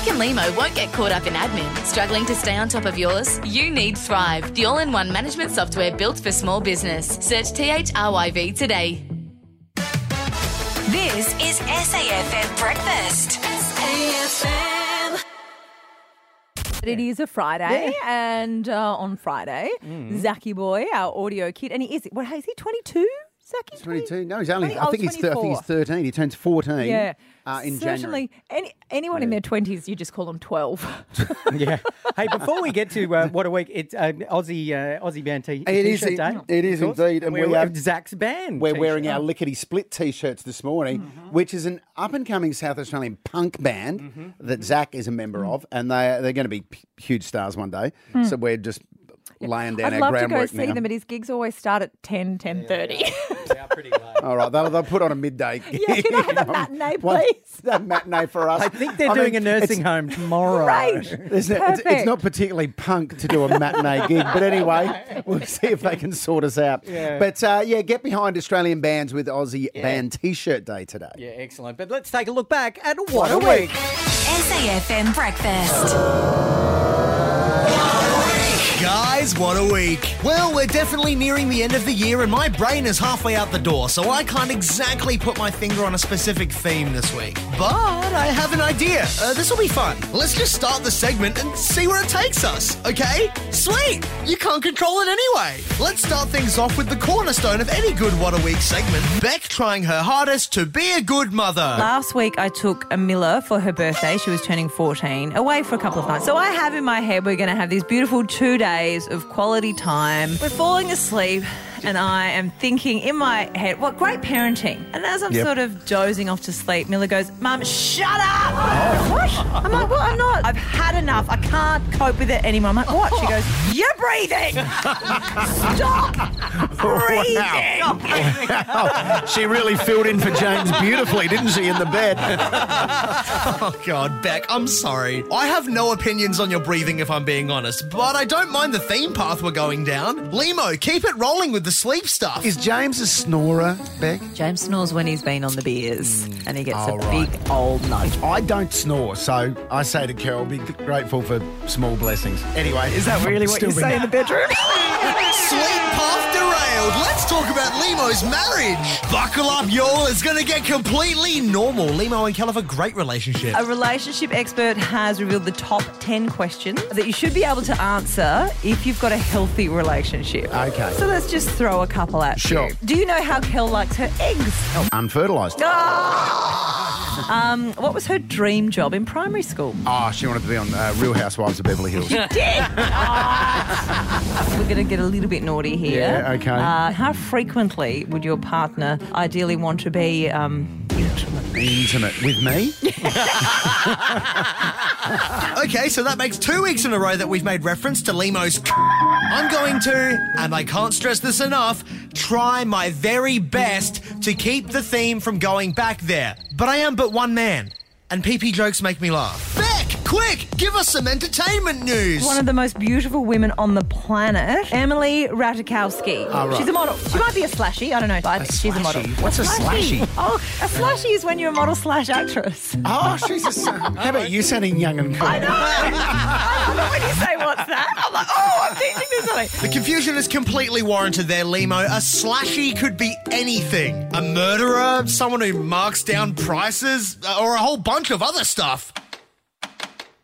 Beck and Limo won't get caught up in admin. Struggling to stay on top of yours? You need Thryv, the all in one management software built for small business. Search THRYV today. This is SAFM Breakfast. SAFM. It is a Friday, and uh, on Friday, Zachy Boy, our audio kid, and he is, what, is he 22? Zachy? 22. No, he's only. think- I oh, think he's. Th- I think he's 13. He turns 14. Yeah. Uh, in January. Certainly, any, anyone in their 20s, you just call them 12. yeah. Hey, before we get to uh, what a week, it's uh, Aussie uh, Aussie band t- It is t-shirt in- day. it is indeed, and we're, we have- Zach's band. We're wearing t-shirt. our lickety split t-shirts this morning, Mm-hmm. which is an up and coming South Australian punk band Mm-hmm. that Zach is a member Mm. of, and they they're going to be p- huge stars one day. So we're just laying down. I'd our love to groundwork go see now. them, but his gigs always start at 10, 10.30. They are pretty late. All right, they'll, they'll put on a midday. Yeah, can I have a matinee, One- please? A matinee for us. I think they're I doing mean, a nursing home tomorrow. Right. It's, it's, it's Perfect. not particularly punk to do a matinee gig, but anyway, we'll see if they can sort us out. Yeah. But uh, yeah, get behind Australian bands with Aussie Band T-shirt Day today. Yeah, excellent. But let's take a look back at what, a week. SAFM Breakfast. Guys, what a week. Well, we're definitely nearing the end of the year, and my brain is halfway out the door, so I can't exactly put my finger on a specific theme this week. But I have an idea. Uh, this will be fun. Let's just start the segment and see where it takes us, okay? Sweet! You can't control it anyway. Let's start things off with the cornerstone of any good What a Week segment Beck trying her hardest to be a good mother. Last week, I took a Miller for her birthday. She was turning 14, away for a couple of nights. So I have in my head we're going to have these beautiful two days of quality time. We're falling asleep. And I am thinking in my head, what great parenting. And as I'm Yep. sort of dozing off to sleep, Miller goes, Mum, shut up! Oh. What? I'm like, what? I'm not. I've had enough. I can't cope with it anymore. I'm like, what? She goes, You're breathing! Stop breathing! Wow. she really filled in for James beautifully, didn't she, in the bed? Oh, God, Beck, I'm sorry. I have no opinions on your breathing, if I'm being honest, but I don't mind the theme path we're going down. Limo, keep it rolling with the sleep stuff. Is James a snorer, Beck? James snores when he's been on the beers hmm. and he gets Oh, a right. big old nudge. I don't snore, so I say to Carol, be grateful for small blessings. Anyway, is that Really what you say in the bedroom? Sleep path derailed. Let's talk about Limo's marriage. Buckle up, y'all. It's going to get completely normal. Limo and Kel have a great relationship. A relationship expert has revealed the top 10 questions that you should be able to answer if you've got a healthy relationship. Okay. So let's just throw a couple at Sure. you. Do you know how Kel likes her eggs? Unfertilised. Um, what was her dream job in primary school? Oh, she wanted to be on uh, Real Housewives of Beverly Hills. We're going to get a little bit naughty here. Yeah, okay. Uh, how frequently would your partner ideally want to be um, intimate? Intimate with me? Okay, so that makes two weeks in a row that we've made reference to Limo's. I'm going to, and I can't stress this enough, try my very best to keep the theme from going back there. But I am but one man, and PP jokes make me laugh. Quick, give us some entertainment news. One of the most beautiful women on the planet, Emily Ratajkowski. Oh, right. She's a model. She might be a slashy, I don't know, but she's a model. What's a slashy? Oh, a slashy is when you're a model slash actress. Oh, she's a. How about you sounding young and cool? I know. I love when you say what's that. I'm like, oh, I'm teaching this something. The confusion is completely warranted there, Limo. A slashy could be anything. A murderer, someone who marks down prices, uh, or a whole bunch of other stuff.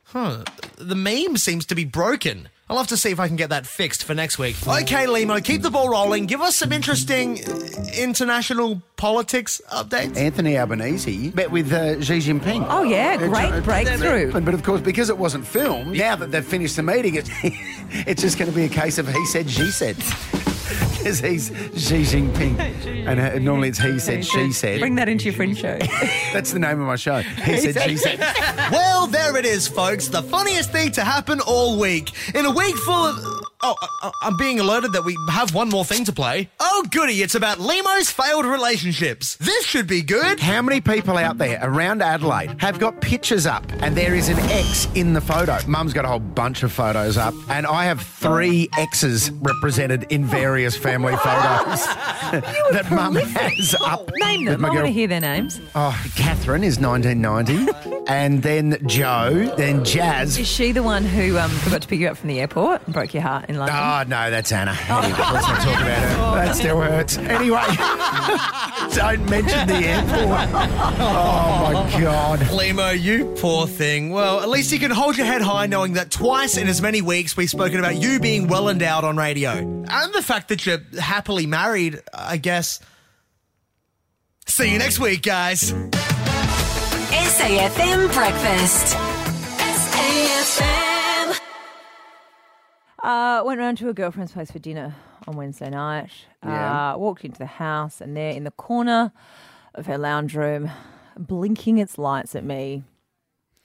Huh. The meme seems to be broken. I'll have to see if I can get that fixed for next week. Okay, Limo, keep the ball rolling. Give us some interesting uh, international politics updates. Anthony Albanese met with uh, Xi Jinping. Oh, yeah, great breakthrough. But, but of course, because it wasn't filmed, now that they've finished the meeting, it's, it's just going to be a case of he said, she said. Because he's Xi Jinping. And uh, normally it's he said, she said. Bring that into your fringe show. That's the name of my show. He said, she said. Well, there it is, folks. The funniest thing to happen all week. In a week full of. Oh, I- I'm being alerted that we have one more thing to play. Oh, goody. It's about Limo's failed relationships. This should be good. How many people out there around Adelaide have got pictures up and there is an X in the photo? Mum's got a whole bunch of photos up, and I have three X's represented in various family photos that Mum has up. Name them. I want to hear their names. Oh, Catherine is 1990. and then Joe, then Jazz. Is she the one who um, forgot to pick you up from the airport and broke your heart in London? Oh, no, that's Anna. Oh. Anyway, let's not talk about her. That still hurts. Anyway, don't mention the airport. Oh, my God. Limo, you poor thing. Well, at least you can hold your head high knowing that twice in as many weeks we've spoken about you being well endowed on radio. And the fact that you're happily married, I guess. See you next week, guys. SAFM Breakfast. Uh, went round to a girlfriend's place for dinner on Wednesday night. Yeah. Uh, walked into the house, and there in the corner of her lounge room, blinking its lights at me,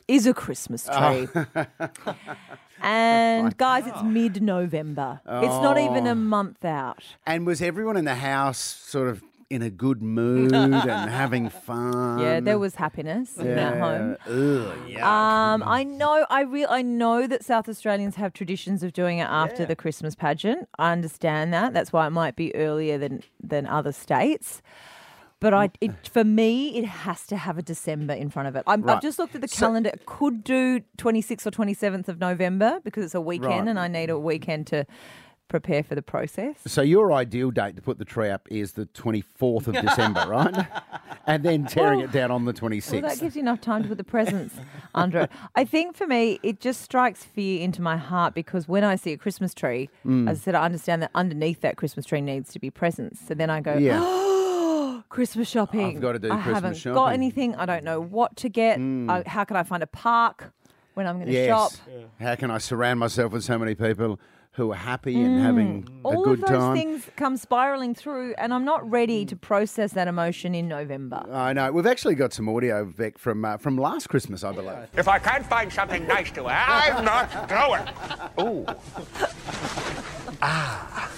is a Christmas tree. and guys, it's mid November. It's not even a month out. And was everyone in the house sort of in a good mood and having fun? Yeah, there was happiness in that home. Ugh, yuck. Um, I know, I real, I know that South Australians have traditions of doing it after the Christmas pageant. I understand that. That's why it might be earlier than than other states. But I, it, for me, it has to have a December in front of it. I'm, Right. I've just looked at the calendar. It could do 26th or 27th of November because it's a weekend, Right. and I need a weekend to prepare for the process. So your ideal date to put the tree up is the 24th of December, right? And then tearing it down on the 26th. Well, that gives you enough time to put the presents under it. I think for me, it just strikes fear into my heart because when I see a Christmas tree, Mm. as I said, I understand that underneath that Christmas tree needs to be presents. So then I go, yeah. Christmas shopping. I've gotta do I Christmas haven't got shopping." Mm. anything. I don't know what to get. I, how can I find a park when I'm going to Yes. shop? How can I surround myself with so many people who are happy and having a Mm. All good of those time? things come spiraling through, and I'm not ready to process that emotion in November. I know. We've actually got some audio, Vic, from uh, from last Christmas, I believe. If I can't find something nice to wear, I'm not going. Ooh. Ah.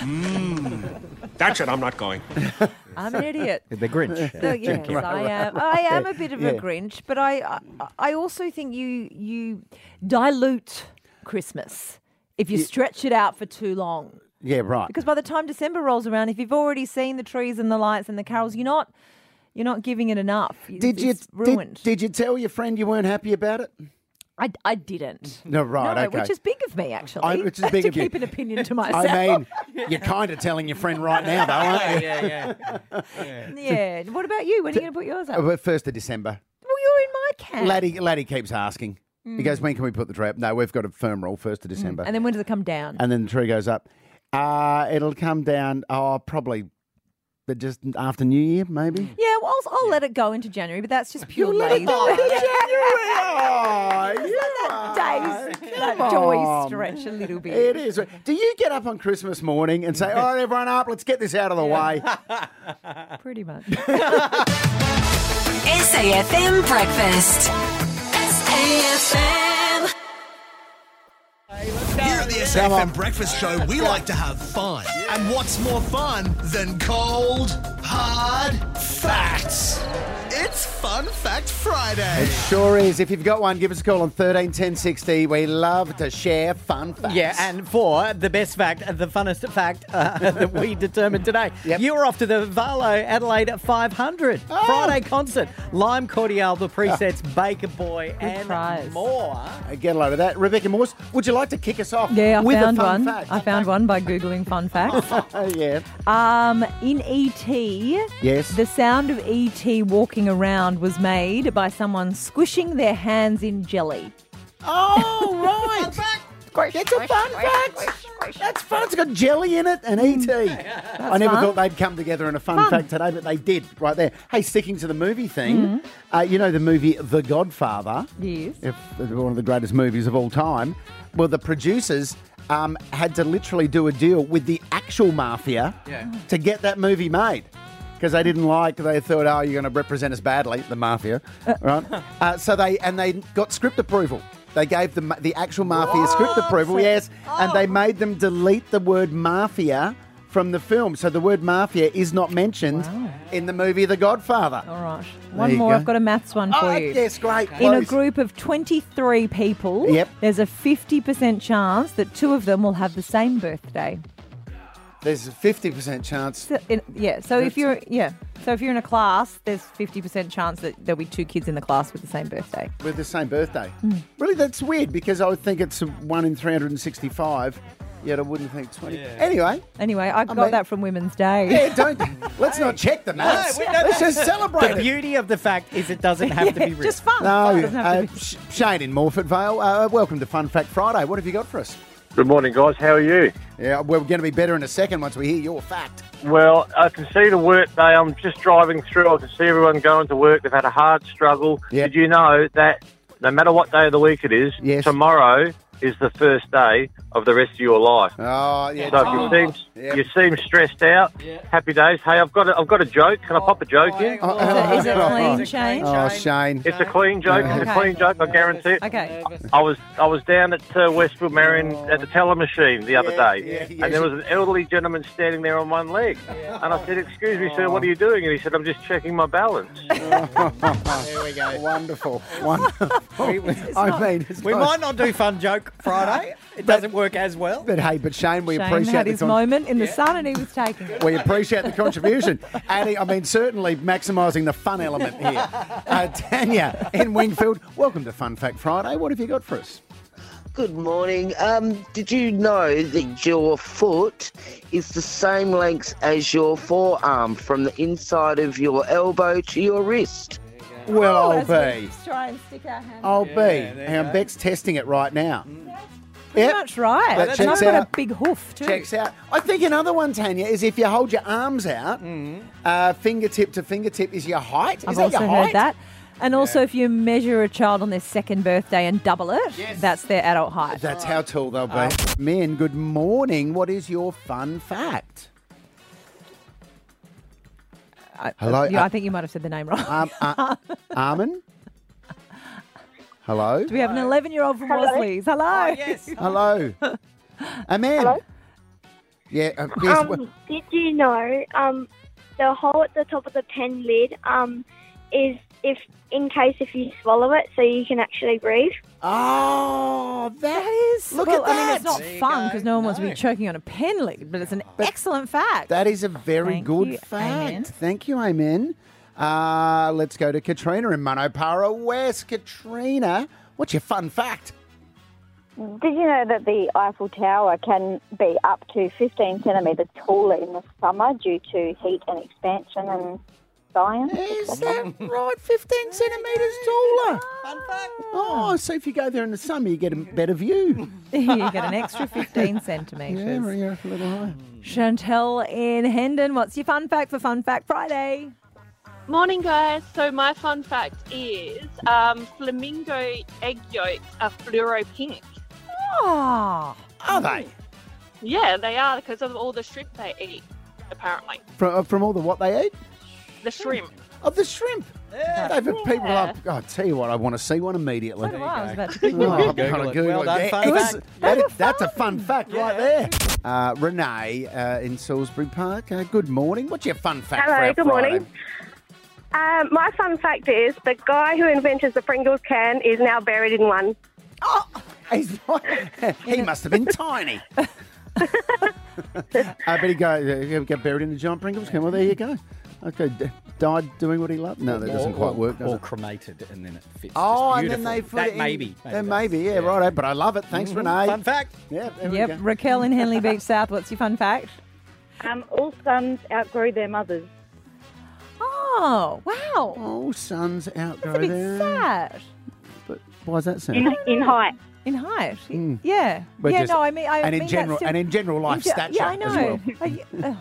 Mmm. That's it, I'm not going. I'm an idiot. The Grinch. So, yes, I am. I am a bit of Yeah. a Grinch, but I, I, I also think you you dilute Christmas if you stretch it out for too long. Yeah, right. Because by the time December rolls around, if you've already seen the trees and the lights and the carols, you're not you're not giving it enough. It's, did you it's did, ruined? did you tell your friend you weren't happy about it? I, I didn't. No, right. no, okay. which is big of me actually. I- which is big to of you. keep an opinion to myself. I mean, you're kind of telling your friend right now, though, aren't you? yeah, yeah. yeah. What about you? When are you going to put yours up? Uh, but First of December. Well, you're in my camp. Laddie, Laddie keeps asking. He goes, when can we put the tree up? No, we've got a firm rule, first of December. Mm. and then when does it come down? and then the tree goes up. Uh, it'll come down, oh, probably but just after New Year, maybe. yeah, well, I'll, I'll let it go into January, but that's just pure let it lazy. go into January. Oh, Days, that Come joy on. stretch a little bit. It is. Do you get up on Christmas morning and say, all right, everyone up, let's get this out of the way"? Pretty much. SAFM Breakfast. SAFM. Here at the SAFM Breakfast Show, we like to have fun. And what's more fun than cold, hard facts? It's Fun Fact Friday. It sure is. If you've got one, give us a call on thirteen ten sixty. We love to share fun facts. Yeah, and for the best fact, the funnest fact uh, that we determined today, Yep. you were off to the VAILO Adelaide 500 Oh. Friday concert. Lime Cordiale, the presets, Baker Boy, and prize. more. Get a load of that. Rebecca Morse, would you like to kick us off? Yeah, I with found a fun one. Fact? I found one by googling fun facts. Oh, yeah. um, in ET, Yes. the sound of ET walking around was made by someone squishing their hands in jelly. Oh, right. Great. That's a fun fact. That's fun. It's got jelly in it and ET. I never fun. thought they'd come together in a fun, Fun. fact today, but they did right there. Hey, sticking to the movie thing, uh, you know the movie The Godfather? Yes. If, one of the greatest movies of all time. Well, the producers um, had to literally do a deal with the actual mafia to get that movie made. Because they didn't like, they thought, oh, you're going to represent us badly, the mafia, right? Uh, so they and they got script approval. They gave the the actual mafia script approval, yes, and they made them delete the word mafia from the film. So the word mafia is not mentioned in the movie The Godfather. All right. One you more. go. I've got a maths one for Oh, you. yes, great. In a group of 23 people, Yep. there's a 50% chance that two of them will have the same birthday. There's a 50% chance. So in- yeah. So if you're yeah, so if you're in a class, there's fifty percent chance that there'll be two kids in the class with the same birthday. With the same birthday. Hmm. Really, that's weird because I would think it's one in 365, yet I wouldn't think 20. Anyway, Anyway, I got mean- that from Women's Day. yeah, don't. let's not check the maths. we- no, let's just celebrate The it. beauty of the fact is it doesn't have to be real. Just fun. No, Fun. Have uh, be- Shane in Morphett Vale, uh, welcome to Fun Fact Friday. What have you got for us? Good morning, guys. How are you? Yeah, we're going to be better in a second once we hear your fact. Well, I can see the work day. I'm just driving through. I can see everyone going to work. They've had a hard struggle. Yep. Did you know that no matter what day of the week it is, Yes. tomorrow is the first day of the rest of your life. Oh, yeah. So if you seem Yep. you seem stressed out, happy days. Hey, I've got a, I've got a joke. Can I pop a joke in? Is it, is it clean, Shane? Oh, Shane. It's a clean joke. It's Okay. a clean joke. I guarantee it. Okay. I was I was down at uh, Westfield Marion at the teller machine the other Yeah, day, yeah, yeah. and there was an elderly gentleman standing there on one leg. And I said, "Excuse me, sir, what are you doing?" And he said, "I'm just checking my balance." There we go. Wonderful. Wonderful. We, I mean, we might not do Fun Joke Friday. It doesn't work as well. But hey, but Shane, we Shane appreciate had the his con- moment in the sun and he was taking it. We appreciate the contribution. Adding, I mean, certainly maximising the fun element here. Uh, Tanya in Wingfield, welcome to Fun Fact Friday. What have you got for us? Good morning. Um, did you know that your foot is the same length as your forearm from the inside of your elbow to your wrist? Well, oh, I'll As we be. Try and stick our hand. I'll be. there you go. Beck's testing it right now. Mm. Pretty Yep. much right. That and I've got out. a big hoof too. Checks out. I think another one, Tanya, is if you hold your arms out, mm. uh, fingertip to fingertip is your height. Is I've that also your heard that. And also, if you measure a child on their second birthday and double it, that's their adult height. That's how tall they'll be. Ah. Men, good morning. What is your fun fact? I, Hello, yeah, uh, I think you might have said the name wrong. Um, uh, Armin? Hello? Do we have an 11 year old from Worsley's? Hello. yes. Hello. A man. Yeah. Uh, yes, Um, did you know um, the hole at the top of the pen lid um, is if in case if you swallow it, so you can actually breathe. oh, that That is. Look well, at I mean, it's not There you fun go. because no one wants to No. be choking on a pen lid, but it's an excellent fact. That is a very Thank good you, fact. Amen. Thank you, Amen. Uh, let's go to Katrina in Munno Para West. Katrina, what's your fun fact? Did you know that the Eiffel Tower can be up to 15 centimetres taller in the summer due to heat and expansion and science? Is that right? 15 centimetres taller. Fun fact. Oh, so if you go there in the summer, you get a better view. you get an extra 15 centimetres. Yeah, centimetres. yeah, a little higher. Chantel in Hendon, what's your fun fact for Fun Fact Friday? Morning, guys. So my fun fact is um, flamingo egg yolks are fluoro pink. Oh, Are they? Yeah, they are because of all the shrimp they eat. Apparently, From, uh, from all the what they eat? The shrimp. Of the shrimp. David, people Yeah. are. Oh, I tell you what, I want to see one immediately. so I. I was about to Oh, Google I'm it. gonna Google it. Google Well done, fun fact. that is- that's a fun fact right there. Uh, Renee uh, in Salisbury Park. Uh, good morning. What's your fun fact? for Hello, our good Friday? morning. Um, my fun fact is the guy who invented the Pringles can is now buried in one. He's not, he must have been tiny. I bet he got, uh, get buried in the giant Pringles can. Well, there you go. Okay, d- died doing what he loved. No, that doesn't quite work, does Or it? cremated, and then it fits. Oh, just and then they beautifully. put that it in. maybe. Then maybe, yeah, right. But I love it. Thanks, Renee. Fun fact. Yeah, there we Yep, go. Raquel in Henley Beach South, what's your fun fact? Um, all sons outgrow their mothers. Oh, wow. All sons outgrow That's a bit there. sad. But why's that sad? In, in height. In height. Mm. Yeah. But yeah, just- no, I mean, I and mean in that general, still- and in general life in ge- stature Yeah, I as know. well. I- uh,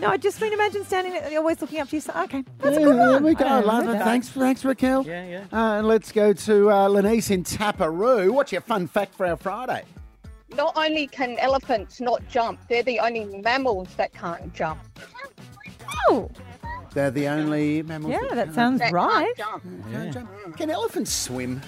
no, I just mean imagine standing always looking up to your son. Okay, that's Yeah, a good there one. we go. I I love it. that. Thanks, thanks, Raquel. Yeah, yeah. Uh, let's go to uh, Lenice in Taperoo. What's your fun fact for our Friday? Not only can elephants not jump, they're the only mammals that can't jump. Oh, They're the only mammals. yeah, that can't- sounds right. jump. can't jump. Can elephants swim?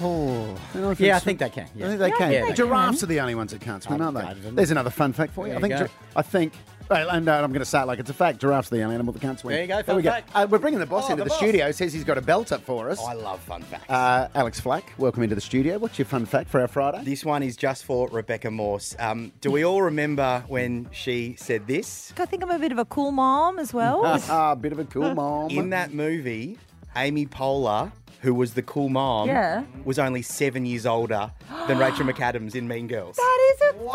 Oh. Elephants Yeah, I think they can. I think they can. Yeah, they Giraffes are the only ones that can't swim, aren't they? There's another fun fact for you. There I think. you go. gi- I think Right, and uh, I'm going to say it like it's a fact. Giraffes are the only animal that can't swim. There you go, There fun we go. fact. Uh, we're bringing the boss Oh, into the the, boss. studio. Says he's got a belter for us. I love fun facts. Uh, Alex Flack, welcome into the studio. What's your fun fact for our Friday? This one is just for Rebecca Morse. Um, do we all remember when she said this? I think I'm a bit of a cool mom as well. a bit of a cool mom. In that movie, Amy Poehler, who was the cool mom, Yeah. was only seven years older than Rachel McAdams in Mean Girls. that is a fun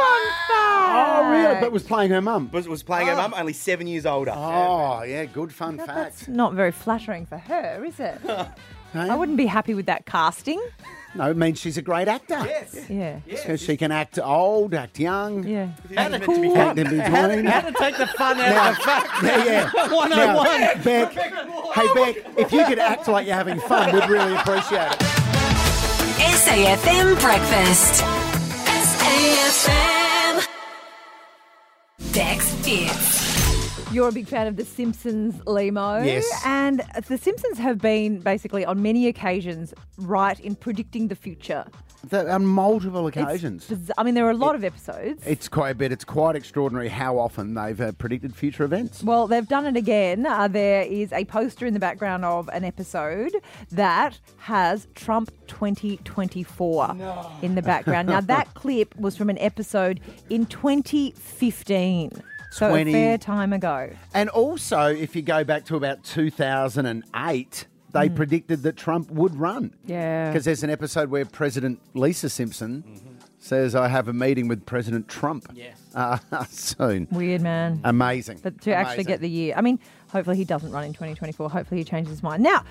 fact. oh, really? But was playing her mum. Was, was playing her oh. mum, only seven years older. Oh, yeah, good fun fact. That's not very flattering for her, is it? Hey? I wouldn't be happy with that casting. No, it means she's a great actor. Yes. Yeah. So she can act old, act young. Yeah. How to, Act in between. how to take the fun out Now- of the fact. Yeah, yeah. 101. Now, Beck, hey, Beck, if you could act like you're having fun, we'd really appreciate it. SAFM Breakfast. SAFM. Dex Fits. You're a big fan of The Simpsons, Limo. Yes. And The Simpsons have been basically on many occasions right in predicting the future. That- on multiple occasions. biz- I mean, there are a lot of episodes. It's quite a bit. It's quite extraordinary how often they've uh, predicted future events. Well, they've done it again. Uh, there is a poster in the background of an episode that has Trump 2024 in the background. now, that clip was from an episode in 2015. So 20 a fair time ago. And also, if you go back to about 2008, they mm. predicted that Trump would run. Yeah. Because there's an episode where President Lisa Simpson mm-hmm. says, I have a meeting with President Trump. Yes. Uh, soon. Weird, man. Amazing. But to actually get the year, I mean, hopefully he doesn't run in 2024. Hopefully he changes his mind. Now,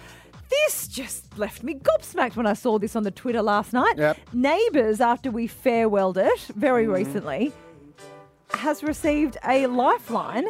this just left me gobsmacked when I saw this on the Twitter last night. Yep. Neighbours, after we farewelled it very mm-hmm. recently, has received a lifeline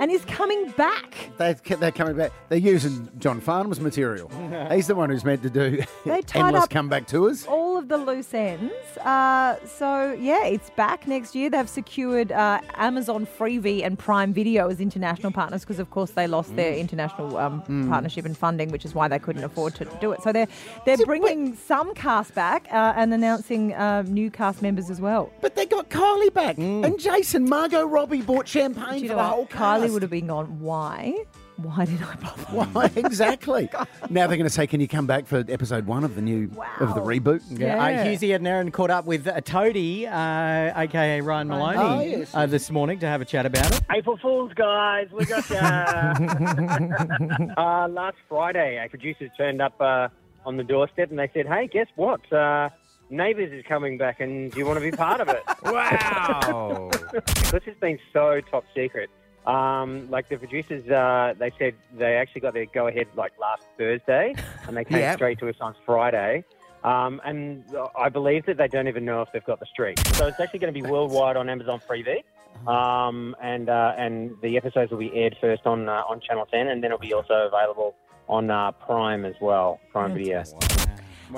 and is coming back. They're, they're coming back. They're using John Farnham's material. He's the one who's meant to do They tied endless up comeback tours. all of the loose ends. Uh, so yeah, it's back next year. They've secured uh, Amazon Freevee and Prime Video as international partners because, of course, they lost their international um, partnership and funding, which is why they couldn't afford to do it. So they're they're bringing some cast back uh, and announcing uh, new cast members as well. But they got Kylie back and Jason. Margot Robbie bought champagne Do you for know the whole what? Kylie would have been gone. Why? Why did I bother? Why exactly? now they're going to say, "Can you come back for episode one of the new of the reboot?" Yeah. Uh, Hughesy and Erin caught up with uh, Toadie, uh, aka Ryan Moloney, Oh, yes, uh, this morning to have a chat about it. April Fools, guys, we got ya. uh, last Friday, our producers turned up uh, on the doorstep and they said, "Hey, guess what? Uh, Neighbours is coming back, and do you want to be part of it?" Wow. because it's been so top secret. Um, like the producers, uh, they said they actually got their go ahead like last Thursday, and they came Yeah. straight to us on Friday. Um, and I believe that they don't even know if they've got the streak. So it's actually going to be worldwide on Amazon Freevee. Um, and uh, and the episodes will be aired first on uh, on Channel 10, and then it'll be also available on uh, Prime as well, Prime Video.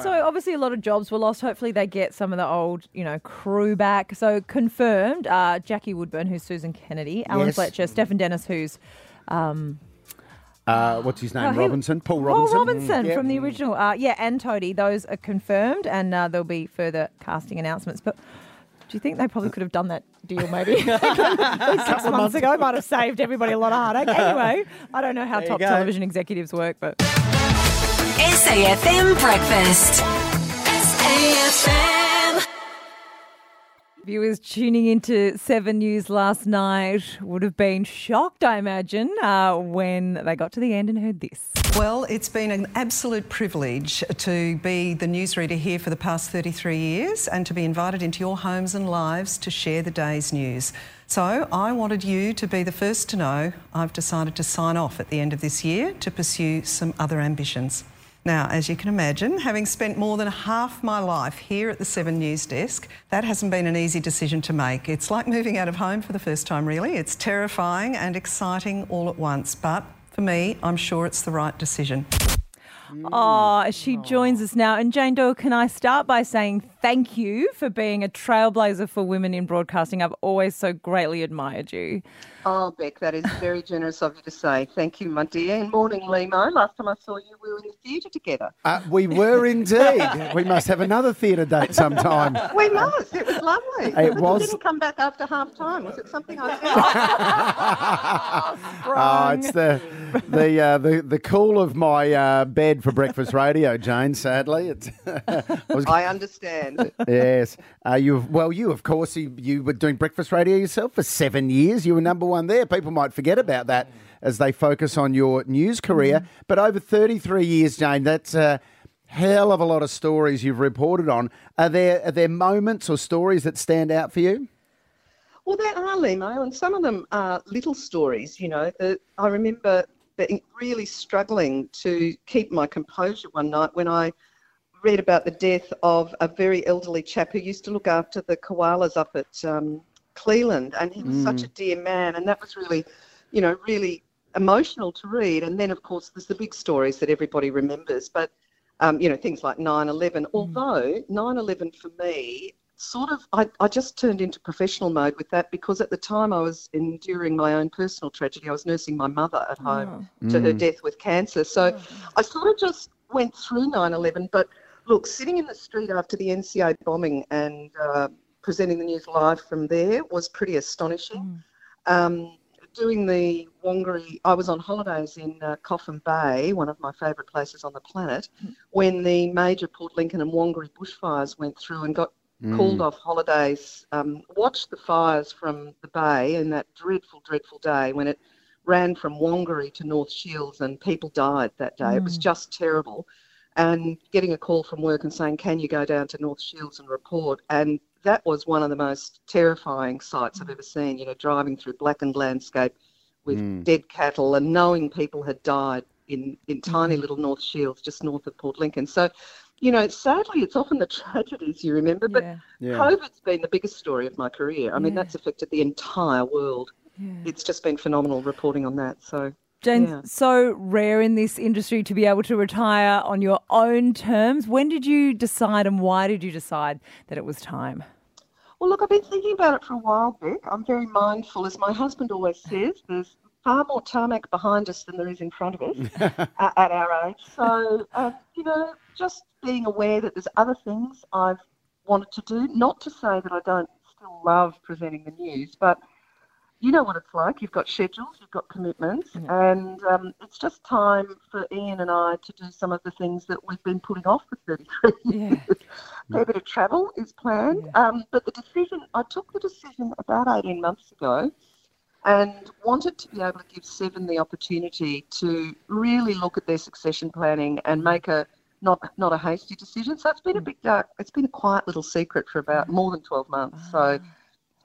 So obviously a lot of jobs were lost. Hopefully they get some of the old, you know, crew back. So confirmed, uh, Jackie Woodburne, who's Susan Kennedy, Alan Yes. Fletcher, Stefan Dennis, who's um, Uh, what's his name? Oh, he- Robinson. Paul Paul Robinson. Robinson Yeah. from the original. Uh, yeah, and Toadie. Those are confirmed, and uh, there'll be further casting announcements. But do you think they probably could have done that deal maybe six months ago? Might have saved everybody a lot of heartache. Anyway, I don't know how There top television executives work, but. SAFM Breakfast. SAFM. Viewers tuning into Seven News last night would have been shocked, I imagine, uh, when they got to the end and heard this. Well, it's been an absolute privilege to be the newsreader here for the past 33 years and to be invited into your homes and lives to share the day's news. So I wanted you to be the first to know I've decided to sign off at the end of this year to pursue some other ambitions. Now, as you can imagine, having spent more than half my life here at the Seven News desk, that hasn't been an easy decision to make. It's like moving out of home for the first time, really. It's terrifying and exciting all at once, but for me, I'm sure it's the right decision. Oh, she joins us now. And Jane Doyle, can I start by saying thank you for being a trailblazer for women in broadcasting? I've always so greatly admired you. Oh, Beck, that is very generous of you to say. Thank you, my dear. And morning, Limo. Last time I saw you, we were in the theatre together. Uh, we were indeed. we must have another theatre date sometime. We must. It was lovely. It was- You didn't come back after half time. Was it something I said? Oh, it's the the uh, the the cool of my uh, bed for breakfast radio, Jane. Sadly, it's. I was- I understand. yes, uh, you well, you of course you, you were doing breakfast radio yourself for seven years. You were number one there. People might forget about that as they focus on your news career. But over thirty three years, Jane, that's a hell of a lot of stories you've reported on. Are there are there moments or stories that stand out for you? Well, there are, Limo, and some of them are little stories. You know, I remember really struggling to keep my composure one night when I read about the death of a very elderly chap who used to look after the koalas up at um, Cleland, and he was such Mm. a dear man, and that was really, you know, really emotional to read. And then, of course, there's the big stories that everybody remembers, but um, you know, things like 9/11. Although 9/11 for me sort of I, I just turned into professional mode with that because at the time I was enduring my own personal tragedy. I was nursing my mother at home to her Mm. death with cancer. So I sort of just went through 9/11. But look, sitting in the street after the NCA bombing and uh, presenting the news live from there was pretty astonishing. Um, doing the Wangary, I was on holidays in uh, Coffin Bay, one of my favourite places on the planet, when the major Port Lincoln and Wangary bushfires went through and got Mm. called off holidays. Um, watched the fires from the bay in that dreadful, dreadful day when it ran from Wangary to North Shields and people died that day. It was Mm. just terrible. And getting a call from work and saying, Can you go down to North Shields and report? And that was one of the most terrifying sights I've ever seen, you know, driving through blackened landscape with Mm. dead cattle and knowing people had died in, in tiny little North Shields just north of Port Lincoln. So, you know, sadly, it's often the tragedies you remember, but Yeah. COVID's been the biggest story of my career. I mean, Yeah. that's affected the entire world. Yeah. It's just been phenomenal reporting on that. So, Jane, yeah. so rare in this industry to be able to retire on your own terms. When did you decide and why did you decide that it was time? Well, look, I've been thinking about it for a while, Beck. I'm very mindful, as my husband always says, there's far more tarmac behind us than there is in front of us at, at our age. So, uh, you know, just being aware that there's other things I've wanted to do. Not to say that I don't still love presenting the news, but you know what it's like. You've got schedules, you've got commitments, and um, it's just time for Ian and I to do some of the things that we've been putting off for 33 years. A fair bit of travel is planned, um, but the decision, I took the decision about 18 months ago and wanted to be able to give Seven the opportunity to really look at their succession planning and make a not not a hasty decision. So it's been a big dark, it's been a quiet little secret for about more than 12 months. So it's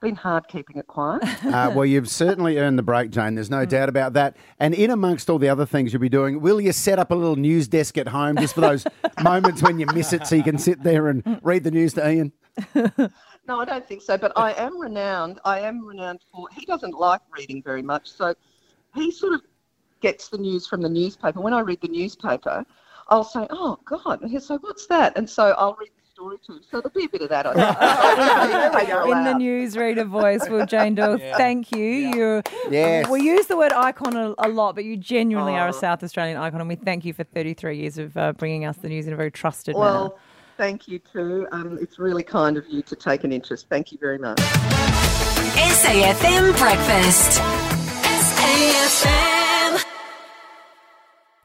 been hard keeping it quiet. Uh, well, you've certainly earned the break, Jane. There's no doubt about that. And in amongst all the other things you'll be doing, will you set up a little news desk at home just for those moments when you miss it so you can sit there and read the news to Ian? No, I don't think so. But I am renowned. I am renowned for. He doesn't like reading very much, so he sort of gets the news from the newspaper. When I read the newspaper, I'll say, "Oh God," and he'll say, "What's that?" And so I'll read the story to. So there'll be a bit of that. I think. In the newsreader voice, Will Jane Doyle, Yeah. thank you. You, Yes. We use the word icon a, a lot, but you genuinely are a Oh. South Australian icon, and we thank you for 33 years of uh, bringing us the news in a very trusted manner. Well, thank you too. Um, it's really kind of you to take an interest. Thank you very much. SAFM Breakfast. SAFM.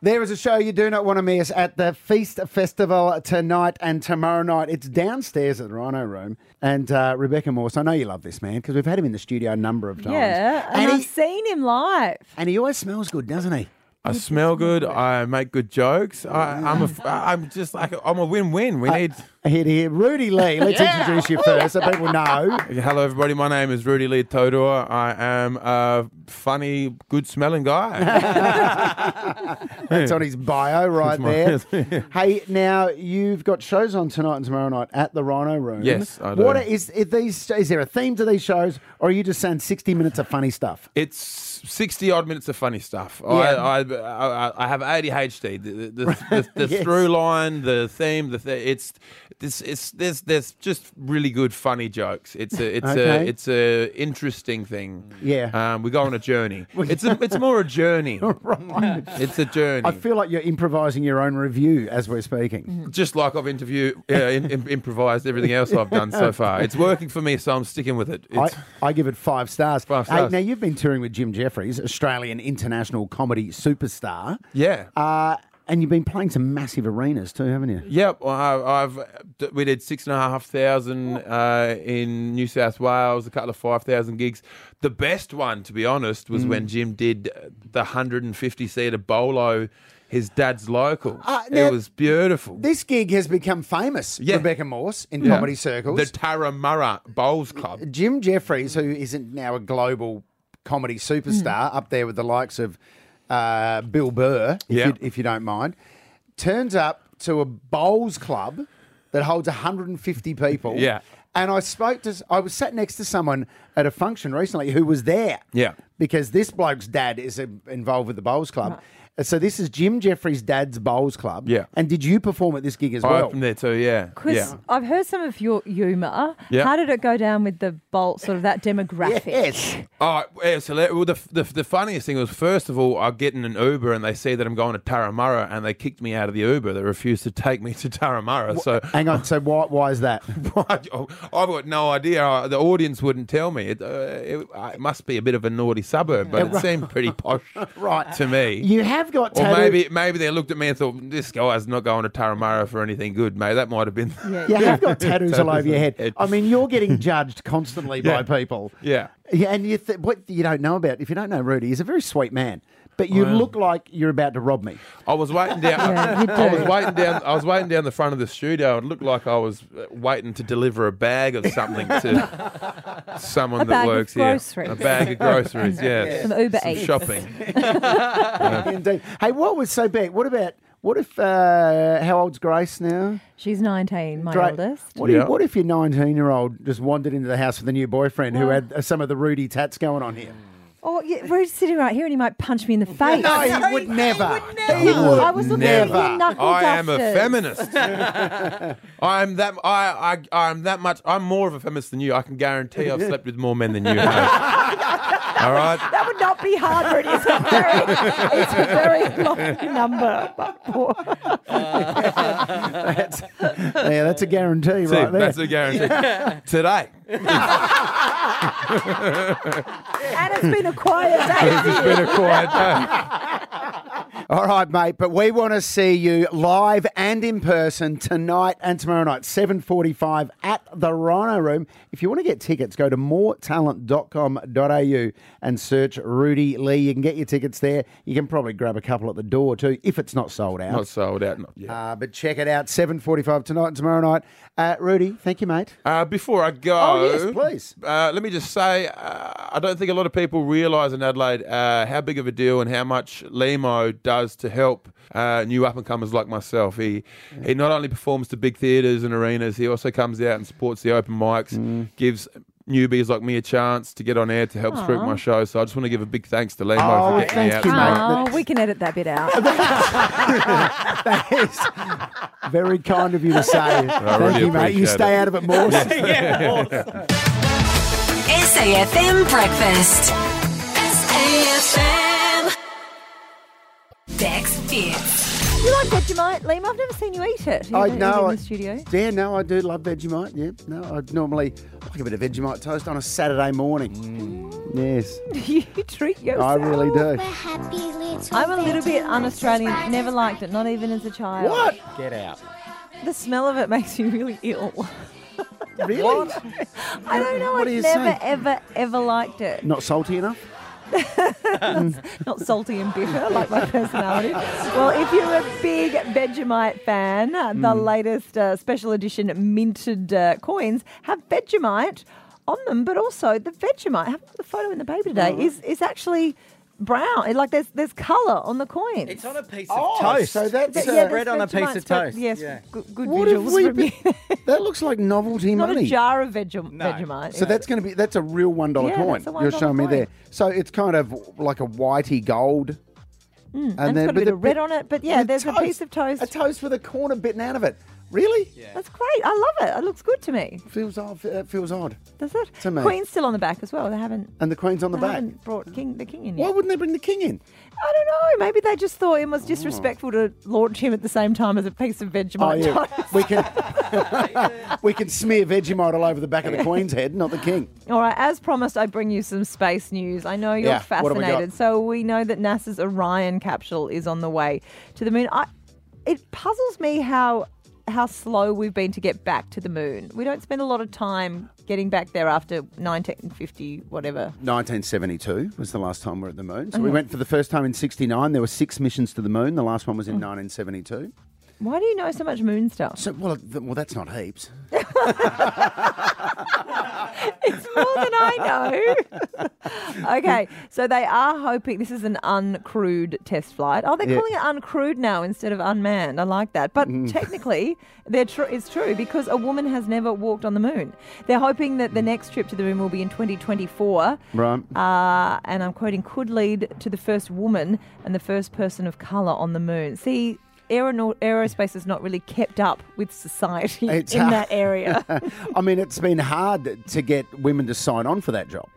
There is a show you do not want to miss at the Feast Festival tonight and tomorrow night. It's downstairs at the Rhino Room. And uh, Rebecca Morse, I know you love this man because we've had him in the studio a number of times. yeah, and, And I've he, seen him live. and he always smells good, doesn't he? I smell good. I make good jokes. I, I'm a, I'm just like I'm a win-win. We need Here to hear Rudy Lee. Let's Yeah. introduce you first so people know. Hello, everybody. My name is Rudy Lee Todor. I am a funny, good smelling guy. That's on his bio right That's there. hey, now you've got shows on tonight and tomorrow night at the Rhino Room. Yes, I do. What is, is these? Is there a theme to these shows, or are you just saying sixty minutes of funny stuff? It's 60 odd minutes of funny stuff. Yeah. I, I, I, I have ADHD. The, the, the, the Yes. through line, the theme, the th- it's, it's, it's there's, there's just really good funny jokes. It's a, it's Okay. a, it's a interesting thing. Yeah. Um, we go on a journey. It's a, it's more a journey. Right. It's a journey. I feel like you're improvising your own review as we're speaking. Just like I've interviewed, uh, in, im- improvised everything else I've done so far. It's working for me, so I'm sticking with it. I, I give it five stars. Five Hey, now you've been touring with Jim Jefferies, Australian international comedy superstar. yeah. Uh, and you've been playing some massive arenas too, haven't you? Yep, well, I've we did six and a half thousand uh, in New South Wales, a couple of five thousand gigs. The best one, to be honest, was Mm. when Jim did the hundred and fifty seater bolo, his dad's local. Uh, now- it was beautiful. This gig has become famous, Yeah. Rebecca Morse, in Yeah. comedy circles. The Turramurra Bowls Club. Jim Jefferies, who isn't now a global comedy superstar, up there with the likes of uh, Bill Burr, if, Yeah. you, if you don't mind, turns up to a bowls club that holds 150 people. Yeah. And I spoke to, I was sat next to someone at a function recently who was there. Yeah. Because this bloke's dad is uh, involved with the bowls club. So this is Jim Jefferies' dad's bowls club. Yeah. And did you perform at this gig as I well? opened there too, yeah. Chris, yeah. I've heard some of your humour. Yeah. How did it go down with the bolt, sort of that demographic? Yes. Oh, yeah, so let- well, the, the, the funniest thing was, first of all, I get in an Uber and they see that I'm going to Turramurra and they kicked me out of the Uber. They refused to take me to Turramurra. So Hang on. So why, why is that? I've got no idea. Uh, The audience wouldn't tell me. It, uh, it, it must be a bit of a naughty suburb, but it seemed pretty posh Right. to me. You have got or tattoo- maybe maybe they looked at me and thought, this guy's not going to Turramurra for anything good, mate. That might have been. Yeah, You have got tattoos all over your head. It- I mean, you're getting judged constantly Yeah. by people. Yeah. Yeah, and you th- what you don't know about, if you don't know Rudy, he's a very sweet man, but you Well. look like you're about to rob me. I was waiting down. Yeah, you I was do. waiting down. I was waiting down the front of the studio. It looked like I was uh, waiting to deliver a bag of something to someone A that bag of works here. A bag of groceries. Yeah. Some Uber Eats. shopping. Indeed. Hey, what was so big? What about what if? Uh, how old's Grace now? She's 19, my Great. oldest. What, Yeah. if, what if your 19 year old just wandered into the house with a new boyfriend who had uh, some of the Rudy tats going on here? Oh, yeah, Rudy's sitting right here and he might punch me in the face. No, he would never. He He would would. I was looking at never. him knuckle I am a dusters. feminist. I'm that. I, I. I'm that much. I'm more of a feminist than you. I can guarantee I've slept with more men than you have. All right. That would not be hard, Rudy. It's a very, it's a very long number. But That's, yeah, that's a guarantee See, right there. that's a guarantee. Today. and it's been a quiet day. It's been a quiet day. All right, mate, but we want to see you live and in person tonight and tomorrow night, 7.45 at the Rhino Room. If you want to get tickets, go to moretalent.com.au and search Rudy Lee. You can get your tickets there. You can probably grab a couple at the door too, if it's not sold out. Not sold out. Not yet. Uh, but check it out, 7.45 tonight and tomorrow night. Uh, Rudy, thank you, mate. Uh, before I go, Oh, yes, please. Uh, let me just say, uh, I don't think a lot of people realise in Adelaide uh, how big of a deal and how much Limo does to help uh, new up and comers like myself. He he not only performs to big theatres and arenas, he also comes out and supports the open mics, Mm. gives newbies like me a chance to get on air to help script Aw. my show. So I just want to give a big thanks to Limo Oh, for getting me out you, tonight. Oh, we can edit that bit out. that is very kind of you to say. Thank really you, mate. You stay it. out of it more. SAFM Breakfast. SAFM. Dex Fits. You like Vegemite, Liam? I've never seen you eat it. I Is it- is know. in the studio. Yeah, no, I do love Vegemite. Yeah, no, I'd normally like a bit of Vegemite toast on a Saturday morning. Mm. Yes, you treat yourself. I really do. I'm a little bit un-Australian. Never liked it, not even as a child. What? Get out. The smell of it makes me really ill. Really? I don't know. What I've are you never, saying? ever, ever liked it. Not salty enough? Not salty and bitter like my personality. Well, if you're a big Vegemite fan, uh, the Hmm. latest uh, special edition minted uh, coins have Vegemite on them, but also the Vegemite. Have a look at the photo in the paper today. Is is actually brown. It- Like there's there's colour on the coin. It's on a piece Oh, of toast. so that's, It's uh, spread on a piece of toast. Yes, Yeah. good, good What have visuals we from been- you. That looks like novelty Not money. a jar of Vegem- Vegemite. So that's going to be that's a real one dollar Yeah, coin. that's a You're $1 showing me coin. there. So it's kind of like a whitey gold. Mm, and, then it's got a bit of red bit- on it, but yeah, with there's a piece of toast. A toast with a corner bitten out of it. Really? Yeah. That's great. I love it. It looks good to me. Feels odd. It uh, feels odd. Does it? To me. Queen's still on the back as well. They haven't. And the queen's on the they back. haven't brought king the king in Why wouldn't they bring the king in? I don't know. Maybe they just thought it Oh. was disrespectful to launch him at the same time as a piece of Oh Vegemite yeah, we can we can smear Vegemite all over the back of the Queen's head, not the King. All right, as promised, I bring you some space news. I know you're Yeah, what have we fascinated. So we know that NASA's Orion capsule is on the way to the moon. I, it puzzles me how how slow we've been to get back to the moon. We don't spend a lot of time getting back there after 1950, whatever. 1972 was the last time we were at the moon. So we uh-huh. went for the first time in '69. There were six missions to the moon. The last one was in 1972. Why do you know so much moon stuff? So well, th- well, that's not heaps. It's more than I know. okay, so they are hoping this is an uncrewed test flight. Oh, they're Yeah. calling it uncrewed now instead of unmanned. I like that. But Mm. technically, they're tr- it's true because a woman has never walked on the moon. They're hoping that the next trip to the moon will be in 2024. Right. Uh, and I'm quoting, could lead to the first woman and the first person of colour on the moon. See, aerono- aerospace is not really kept up with society It's in hard- that uh, area. I mean, it's been hard to get women to sign on for that job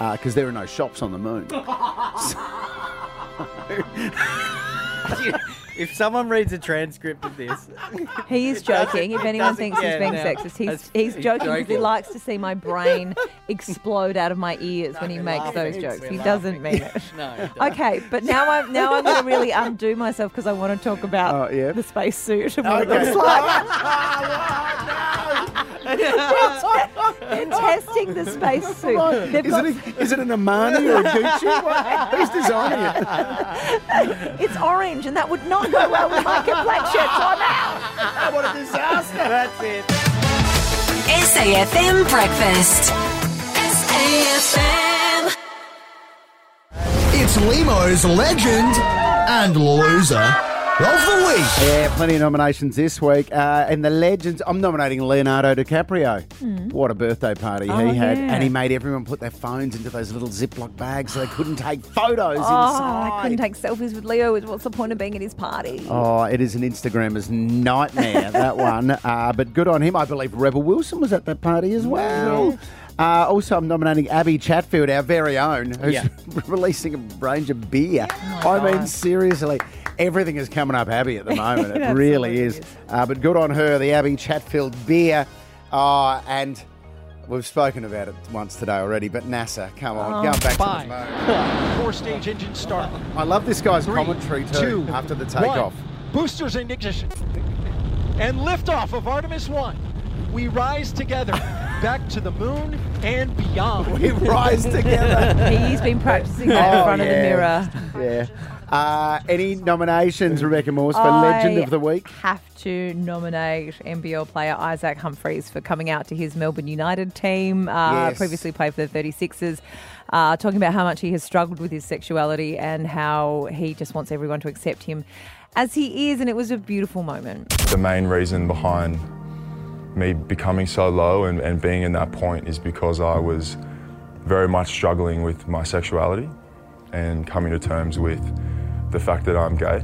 uh, because there are no shops on the moon. if someone reads a transcript of this, He is joking. If anyone thinks he's yeah, being no. sexist, he's, he's he's joking because he likes to see my brain explode out of my ears when he we're makes those jokes. We're He doesn't mean it. No. Okay, but now I'm now I'm going to really undo myself because I want to talk about oh, the space suit and what it looks like. Oh, They're testing the space suit. They've Is got- it, a, is it an Armani or a Gucci? What- Who's designing it? it's orange, and that would not go well with my complexion. So I'm out. what a disaster! That's it. SAFM Breakfast. SAFM. It's Limo's legend and loser of the week. Yeah, plenty of nominations this week. Uh, and the legends, I'm nominating Leonardo DiCaprio. Hmm. What a birthday party Oh, he had. yeah. And he made everyone put their phones into those little Ziploc bags so they couldn't take photos Oh, I inside. couldn't take selfies with Leo. What's the point of being at his party? Oh, it is an Instagrammer's nightmare, that one. Uh, but good on him. I believe Rebel Wilson was at that party as well. Uh, also, I'm nominating Abby Chatfield, our very own, who's Yeah. releasing a range of beer. I mean, seriously, everything is coming up Abby at the moment. It it really is. is. Uh, but good on her, the Abby Chatfield beer. Uh, and we've spoken about it once today already, but NASA, come on, Oh, going back Five, to the moon. four stage engine start. I love this guy's Three, commentary too two, after the one. takeoff. Boosters in ignition. And liftoff of Artemis 1. We rise together back to the moon and beyond. We rise together. He's been practicing that in Oh, front of the mirror. Yeah. Uh, any nominations, Rebecca Morse, for Legend of the Week? have to nominate NBL player Isaac Humphreys for coming out to his Melbourne United team. Uh, Yes. Previously played for the 36ers. Uh, talking about how much he has struggled with his sexuality and how he just wants everyone to accept him as he is. And it was a beautiful moment. The main reason behind me becoming so low and, and being in that point is because I was very much struggling with my sexuality and coming to terms with the fact that I'm gay.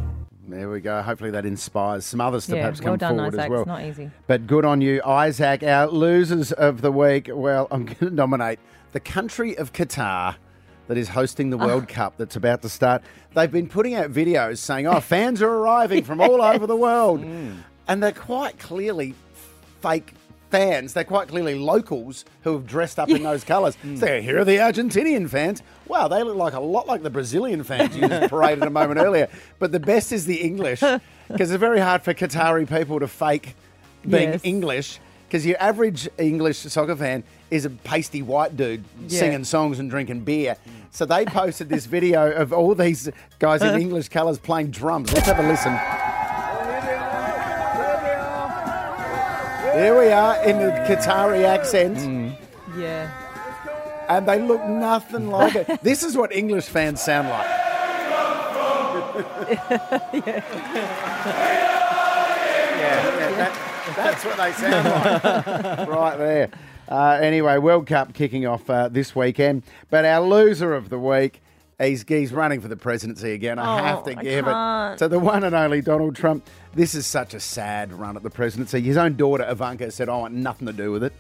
There we go. Hopefully that inspires some others to Yeah, perhaps well come done, forward Isaac. as well. It's not easy. But good on you, Isaac. Our losers of the week. Well, I'm going to nominate the country of Qatar that is hosting the Ah. World Cup that's about to start. They've been putting out videos saying, "Oh, fans are arriving from all over the world," and they're quite clearly fake fans. They're quite clearly locals who have dressed up in those colours. Hmm. So here are the Argentinian fans. Wow, they look like a lot like the Brazilian fans you just paraded a moment earlier. But the best is the English because it's very hard for Qatari people to fake being Yes. English. because your average English soccer fan is a pasty white dude Yeah. singing songs and drinking beer. So they posted this video of all these guys in English colours playing drums. Let's have a listen. Here we are in the Qatari accent. Yeah. And they look nothing like it. This is what English fans sound like. Yeah, yeah, that- that's what they sound like. right there. Uh, anyway, World Cup kicking off uh, this weekend. But our loser of the week, he's, he's running for the presidency again. I Oh, have to I give can't. it to the one and only Donald Trump. This is such a sad run at the presidency. His own daughter, Ivanka, said, I want nothing to do with it.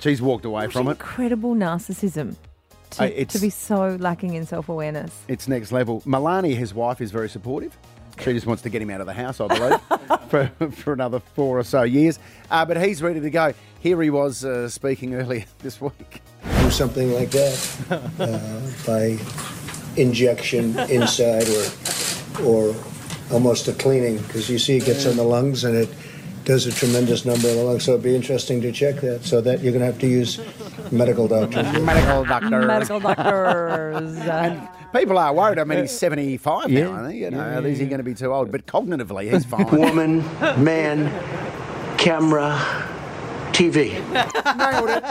She's walked away from it. Incredible narcissism to, Uh, it's- to be so lacking in self awareness. It's next level. Melania, his wife, is very supportive. She just wants to get him out of the house, I believe, for, for another four or so years. Uh, but he's ready to go. Here he was uh, speaking earlier this week. do something like that uh, by injection inside or or almost a cleaning because you see it gets in the lungs and it does a tremendous number in the lungs. So it'd be interesting to check that. So that you're going to have to use medical doctors. Medical doctors. Medical doctors. and people are worried. I mean, he's 75 Yeah. now, I think. You know, is he going to to be too old? But cognitively, he's fine. Woman, man, camera, TV. Nailed it.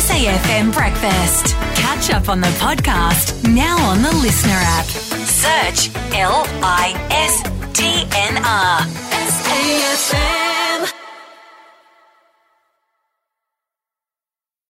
SAFM Breakfast. Catch up on the podcast now on the listener app. Search L I S T N R. SAFM.